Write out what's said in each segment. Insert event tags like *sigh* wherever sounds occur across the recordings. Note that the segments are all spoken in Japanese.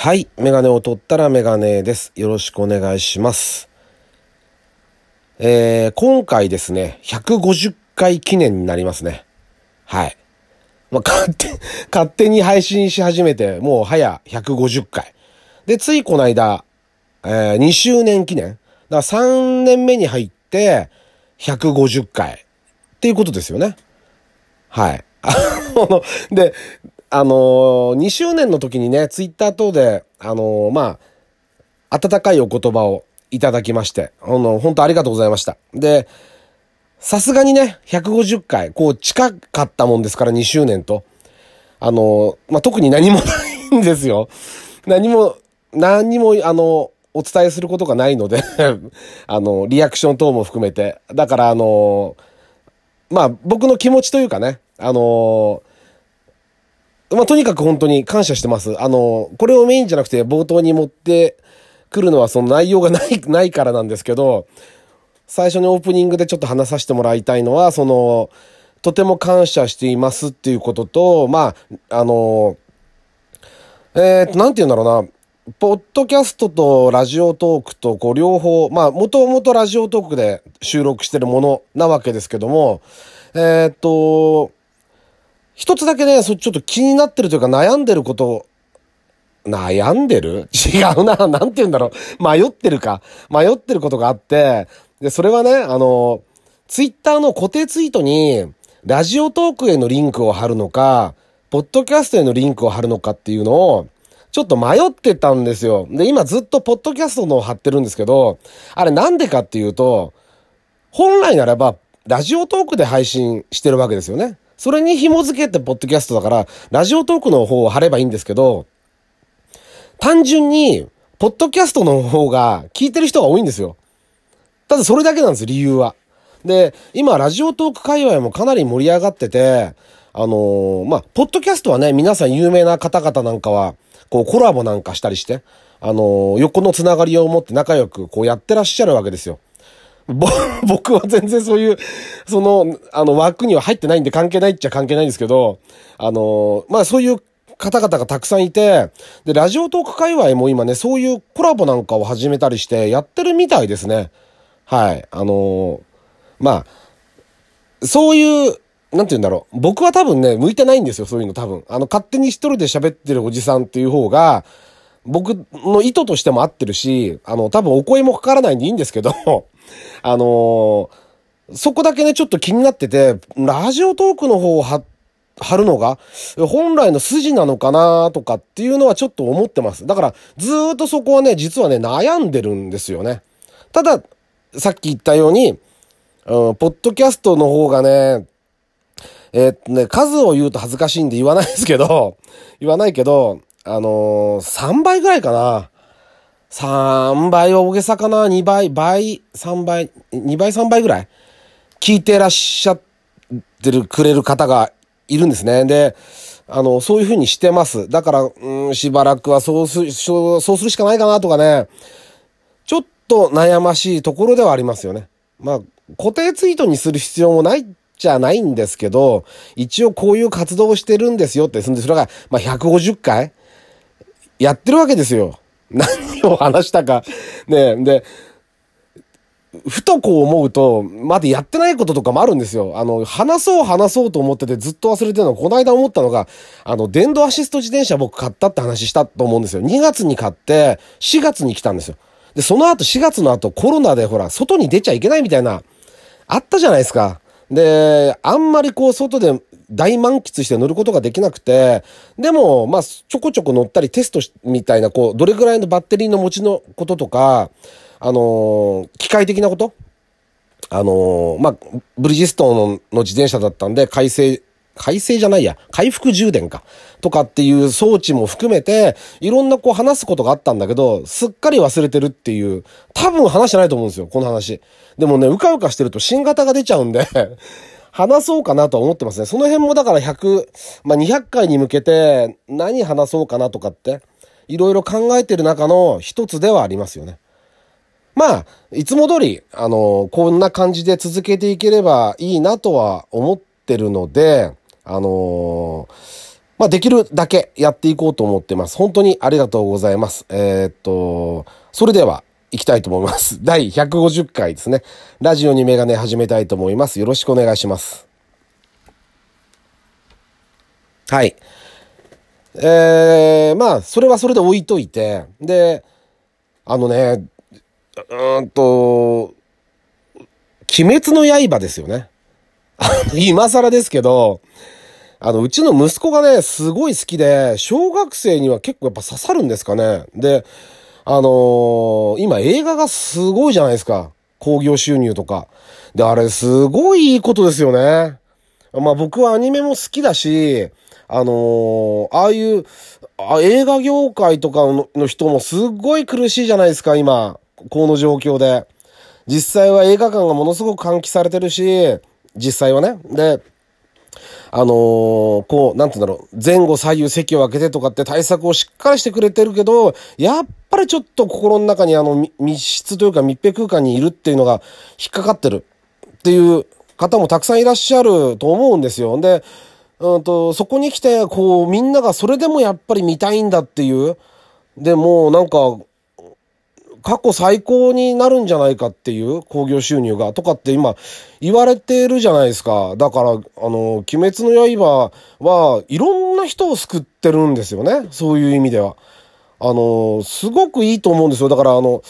はい。メガネを取ったらメガネです。よろしくお願いします。えー、今回ですね、150回記念になりますね。はい。まあ、勝手、勝手に配信し始めて、もう早150回。で、ついこの間、えー、2周年記念。だから3年目に入って、150回。っていうことですよね。はい。あの、で、あのー、2周年の時にね、ツイッター等で、あのー、まあ、温かいお言葉をいただきまして、あの、本当ありがとうございました。で、さすがにね、150回、こう、近かったもんですから、2周年と。あの、まあ、特に何もないんですよ。何も、何も、あの、お伝えすることがないので *laughs* あの、リアクション等も含めて。だから、あのまあ、僕の気持ちというかね、あのまあ、とにかく本当に感謝してます。あの、これをメインじゃなくて冒頭に持ってくるのはその内容がない、*laughs* ないからなんですけど、最初にオープニングでちょっと話させてもらいたいのは、その、とても感謝していますっていうことと、まあ、あの、えー、と、なんて言うんだろうな、ポッドキャストとラジオトークと、こう、両方、まあ、もともとラジオトークで収録してるものなわけですけども、えっ、と、一つだけね、そちょっと気になってるというか悩んでること、悩んでる？違うな。なんて言うんだろう。迷ってるか。迷ってることがあって、で、それはね、あの、ツイッターの固定ツイートに、ラジオトークへのリンクを貼るのか、ポッドキャストへのリンクを貼るのかっていうのを、ちょっと迷ってたんですよ。で、今ずっとポッドキャストのを貼ってるんですけど、あれなんでかっていうと、本来ならば、ラジオトークで配信してるわけですよね。それに紐付けてポッドキャストだから、ラジオトークの方を貼ればいいんですけど、単純に、ポッドキャストの方が聞いてる人が多いんですよ。ただそれだけなんです、理由は。で、今、ラジオトーク界隈もかなり盛り上がってて、あのー、まあ、ポッドキャストはね、皆さん有名な方々なんかは、こう、コラボなんかしたりして、あのー、横のつながりを持って仲良く、こうやってらっしゃるわけですよ。*laughs* 僕は全然そういう、その、あの、枠には入ってないんで関係ないっちゃ関係ないんですけど、あの、まあ、そういう方々がたくさんいて、で、ラジオトーク界隈も今ね、そういうコラボなんかを始めたりして、やってるみたいですね。はい。あの、まあ、そういう、なんて言うんだろう。僕は多分ね、向いてないんですよ、そういうの多分。あの、勝手に一人で喋ってるおじさんっていう方が、僕の意図としても合ってるし、あの、多分お声もかからないんでいいんですけど、*laughs* あのー、そこだけね、ちょっと気になってて、ラジオトークの方を貼るのが、本来の筋なのかなとかっていうのはちょっと思ってます。だから、ずっとそこはね、実はね、悩んでるんですよね。ただ、さっき言ったように、うん、ポッドキャストの方がね、えー、っとね、数を言うと恥ずかしいんで言わないですけど、言わないけど、あのー、3倍ぐらいかな。3倍は大げさかな ?2 倍、倍、3倍、2倍、3倍ぐらい聞いてらっしゃってる、くれる方がいるんですね。で、あの、そういう風にしてます。だから、うん、しばらくはそうする、そうするしかないかなとかね、ちょっと悩ましいところではありますよね。まあ、固定ツイートにする必要もないじゃないんですけど、一応こういう活動をしてるんですよって、そんで、それが、まあ、150回やってるわけですよ。何を話したか。ねで、ふとこう思うと、まだやってないこととかもあるんですよ。あの、話そう話そうと思っててずっと忘れてるのこの間思ったのが、あの、電動アシスト自転車僕買ったって話したと思うんですよ。2月に買って、4月に来たんですよ。で、その後4月の後コロナでほら、外に出ちゃいけないみたいな、あったじゃないですか。で、あんまりこう外で大満喫して乗ることができなくて、でも、まあ、ちょこちょこ乗ったりテストみたいな、こう、どれぐらいのバッテリーの持ちのこととか、あの、機械的なことあの、まあ、ブリヂストンのの自転車だったんで、改正、改正じゃないや、回復充電か。とかっていう装置も含めて、いろんなこう話すことがあったんだけど、すっかり忘れてるっていう、多分話してないと思うんですよ、この話。でもね、うかうかしてると新型が出ちゃうんで話そうかなとは思ってますね。その辺もだから100、まあ、200回に向けて何話そうかなとかって、いろいろ考えてる中の一つではありますよね。まあ、いつも通り、あの、こんな感じで続けていければいいなとは思ってるので、あのまあ、できるだけやっていこうと思ってます。本当にありがとうございます。えー、っと、それでは、行きたいと思います。*laughs* 第150回ですね。ラジオにメガネ始めたいと思います。よろしくお願いします。はい。えー、まあ、それはそれで置いといて、で、あのね、うんと、鬼滅の刃ですよね。*laughs* 今更ですけど、あの、うちの息子がね、すごい好きで、小学生には結構やっぱ刺さるんですかね。で、あのー、今映画がすごいじゃないですか。興行収入とか。で、あれすごいいいことですよね。まあ僕はアニメも好きだし、あのー、ああいうあ、映画業界とかの人もすっごい苦しいじゃないですか、今。この状況で。実際は映画館がものすごく換気されてるし、実際はね。で、あのー、こう、なんて言うんだろう、前後左右席を開けてとかって対策をしっかりしてくれてるけど、やっぱりちょっと心の中にあの密室というか密閉空間にいるっていうのが引っかかってるっていう方もたくさんいらっしゃると思うんですよ。で、うんと、そこに来て、こう、みんながそれでもやっぱり見たいんだっていう、で、もうなんか、過去最高になるんじゃないかっていう興行収入がとかって今言われてるじゃないですか。だから、あの、鬼滅の刃はいろんな人を救ってるんですよね。そういう意味では。あの、すごくいいと思うんですよ。だからあの、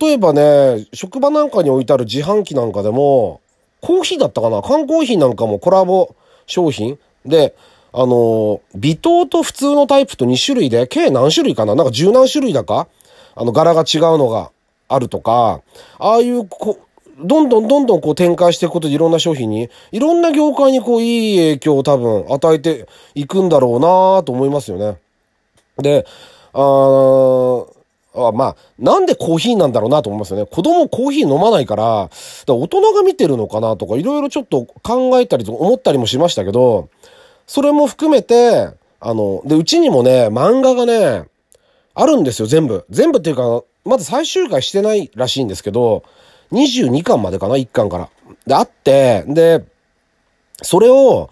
例えばね、職場なんかに置いてある自販機なんかでも、コーヒーだったかな？缶コーヒーなんかもコラボ商品で、あの、微糖と普通のタイプと2種類で、計何種類かな？なんか十何種類だか？あの、柄が違うのがあるとか、ああいうこう、どんどんどんどんこう展開していくことでいろんな商品に、いろんな業界にこういい影響を多分与えていくんだろうなと思いますよね。で、ああまあ、なんでコーヒーなんだろうなと思いますよね。子供コーヒー飲まないから、から大人が見てるのかなとか、いろいろちょっと考えたりと思ったりもしましたけど、それも含めて、あの、で、うちにもね、漫画がね、あるんですよ、全部。全部っていうか、まだ最終回してないらしいんですけど、22巻までかな、1巻から。で、あって、で、それを、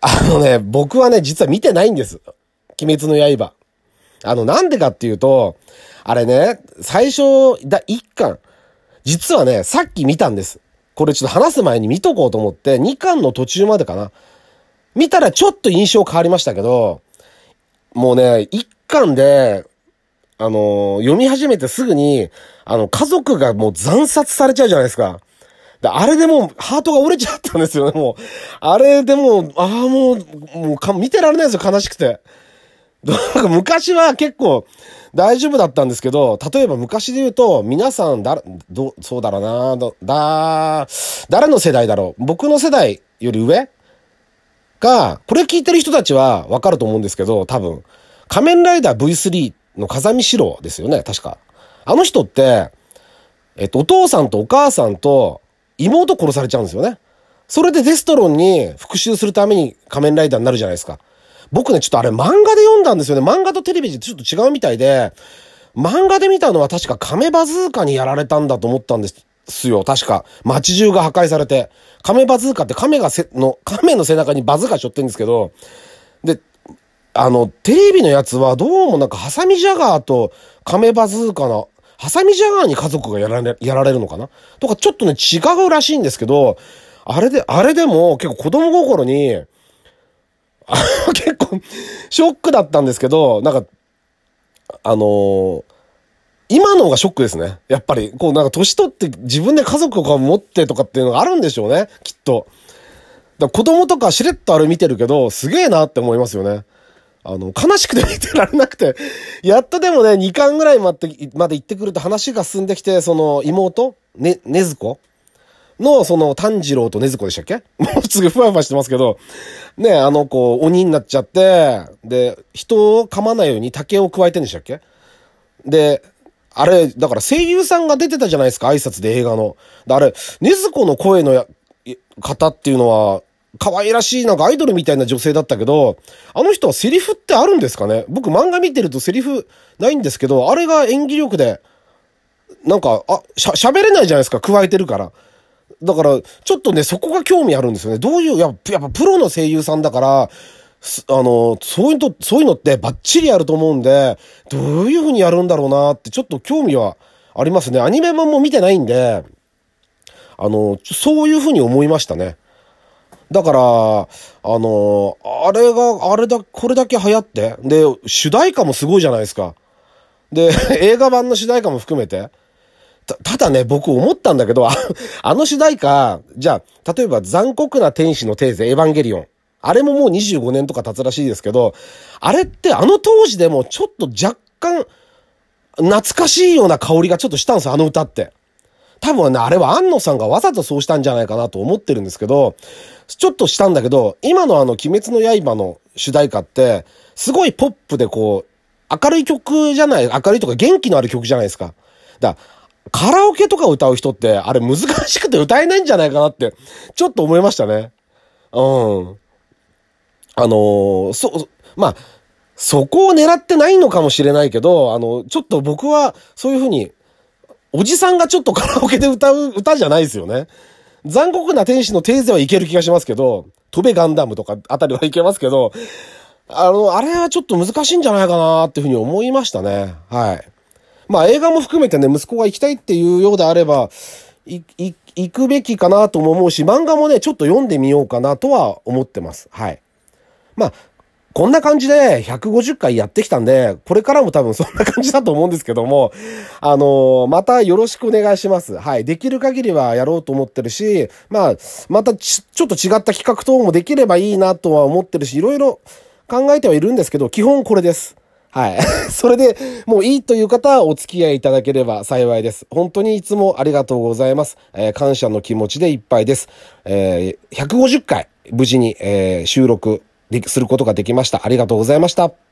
あのね、僕はね、実は見てないんです。鬼滅の刃。あの、なんでかっていうと、あれね、最初、だ、1巻。実はね、さっき見たんです。これちょっと話す前に見とこうと思って、2巻の途中までかな。見たらちょっと印象変わりましたけど、もうね、巻で、あの、読み始めてすぐに、あの、家族がもう惨殺されちゃうじゃないですか。で、あれでもう、ハートが折れちゃったんですよね、もう。あれでもう、ああ、もう、もうか、見てられないですよ、悲しくて。昔は結構大丈夫だったんですけど、例えば昔で言うと、皆さん、だ、ど、そうだろうな、だ、誰の世代だろう。僕の世代より上が、これ聞いてる人たちはわかると思うんですけど、多分。仮面ライダー V3 の風見四郎ですよね、確か。あの人って、えっと、お父さんとお母さんと妹殺されちゃうんですよね。それでデストロンに復讐するために仮面ライダーになるじゃないですか。僕ね、ちょっとあれ漫画で読んだんですよね。漫画とテレビでちょっと違うみたいで、漫画で見たのは確か亀バズーカにやられたんだと思ったんですよ。確か。街中が破壊されて。亀バズーカって亀がせ、の、亀の背中にバズーカ背負ってんですけど、あの、テレビのやつはどうもなんかハサミジャガーと亀バズーカの、ハサミジャガーに家族がやられ、やられるのかな？とかちょっとね違うらしいんですけど、あれで、あれでも結構子供心に、*laughs* 結構ショックだったんですけど、なんか、あのー、今の方がショックですね。やっぱり、こうなんか年取って自分で家族を持ってとかっていうのがあるんでしょうね、きっと。だ子供とかしれっとあれ見てるけど、すげえなって思いますよね。あの、悲しくて見てられなくて、やっとでもね、2巻ぐらいまで、まで行ってくると話が進んできて、その妹？ね、ねずこの、その、炭治郎とねずこでしたっけ？も *laughs* うすぐふわふわしてますけど、ね、あの子、鬼になっちゃって、で、人を噛まないように竹を加えてんでしたっけ？で、あれ、だから声優さんが出てたじゃないですか、挨拶で映画の。あれ、ねずこの声の方っていうのは、可愛らしいなんかアイドルみたいな女性だったけど、あの人はセリフってあるんですかね？僕漫画見てるとセリフないんですけど、あれが演技力で、なんか、あ、しゃ、喋れないじゃないですか、加えてるから。だから、ちょっとね、そこが興味あるんですよね。どういう、ややっぱプロの声優さんだから、あの、そういうの、そういうのってバッチリやると思うんで、どういう風にやるんだろうなってちょっと興味はありますね。アニメ版も見てないんで、あの、そういう風に思いましたね。だから、あの、あれが、あれだ、これだけ流行って、で、主題歌もすごいじゃないですか。で、*laughs* 映画版の主題歌も含めて。た、ただね、僕思ったんだけど、ああの主題歌、じゃあ、例えば残酷な天使のテーゼ、エヴァンゲリオン。あれももう25年とか経つらしいですけど、あれってあの当時でもちょっと若干、懐かしいような香りがちょっとしたんですよ、あの歌って。多分ね、あれは安野さんがわざとそうしたんじゃないかなと思ってるんですけど、ちょっとしたんだけど、今のあの、鬼滅の刃の主題歌って、すごいポップでこう、明るい曲じゃない、明るいとか元気のある曲じゃないですか。だからカラオケとか歌う人って、あれ難しくて歌えないんじゃないかなって、ちょっと思いましたね。うん。あのー、そ、まあ、そこを狙ってないのかもしれないけど、あの、ちょっと僕はそういうふうに、おじさんがちょっとカラオケで歌う歌じゃないですよね。残酷な天使のテーゼはいける気がしますけど、飛べガンダムとかあたりはいけますけど、あの、あれはちょっと難しいんじゃないかなっていうふうに思いましたね。はい。まあ映画も含めてね、息子が行きたいっていうようであれば、行くべきかなとも思うし、漫画もね、ちょっと読んでみようかなとは思ってます。はい。まあ、こんな感じで150回やってきたんで、これからも多分そんな感じだと思うんですけども、あのー、またよろしくお願いします。はい。できる限りはやろうと思ってるし、まあ、またちょっと違った企画等もできればいいなとは思ってるし、いろいろ考えてはいるんですけど、基本これです。はい。*laughs* それで、もういいという方はお付き合いいただければ幸いです。本当にいつもありがとうございます。えー、感謝の気持ちでいっぱいです。えー、150回、無事に、えー、収録することができました。ありがとうございました。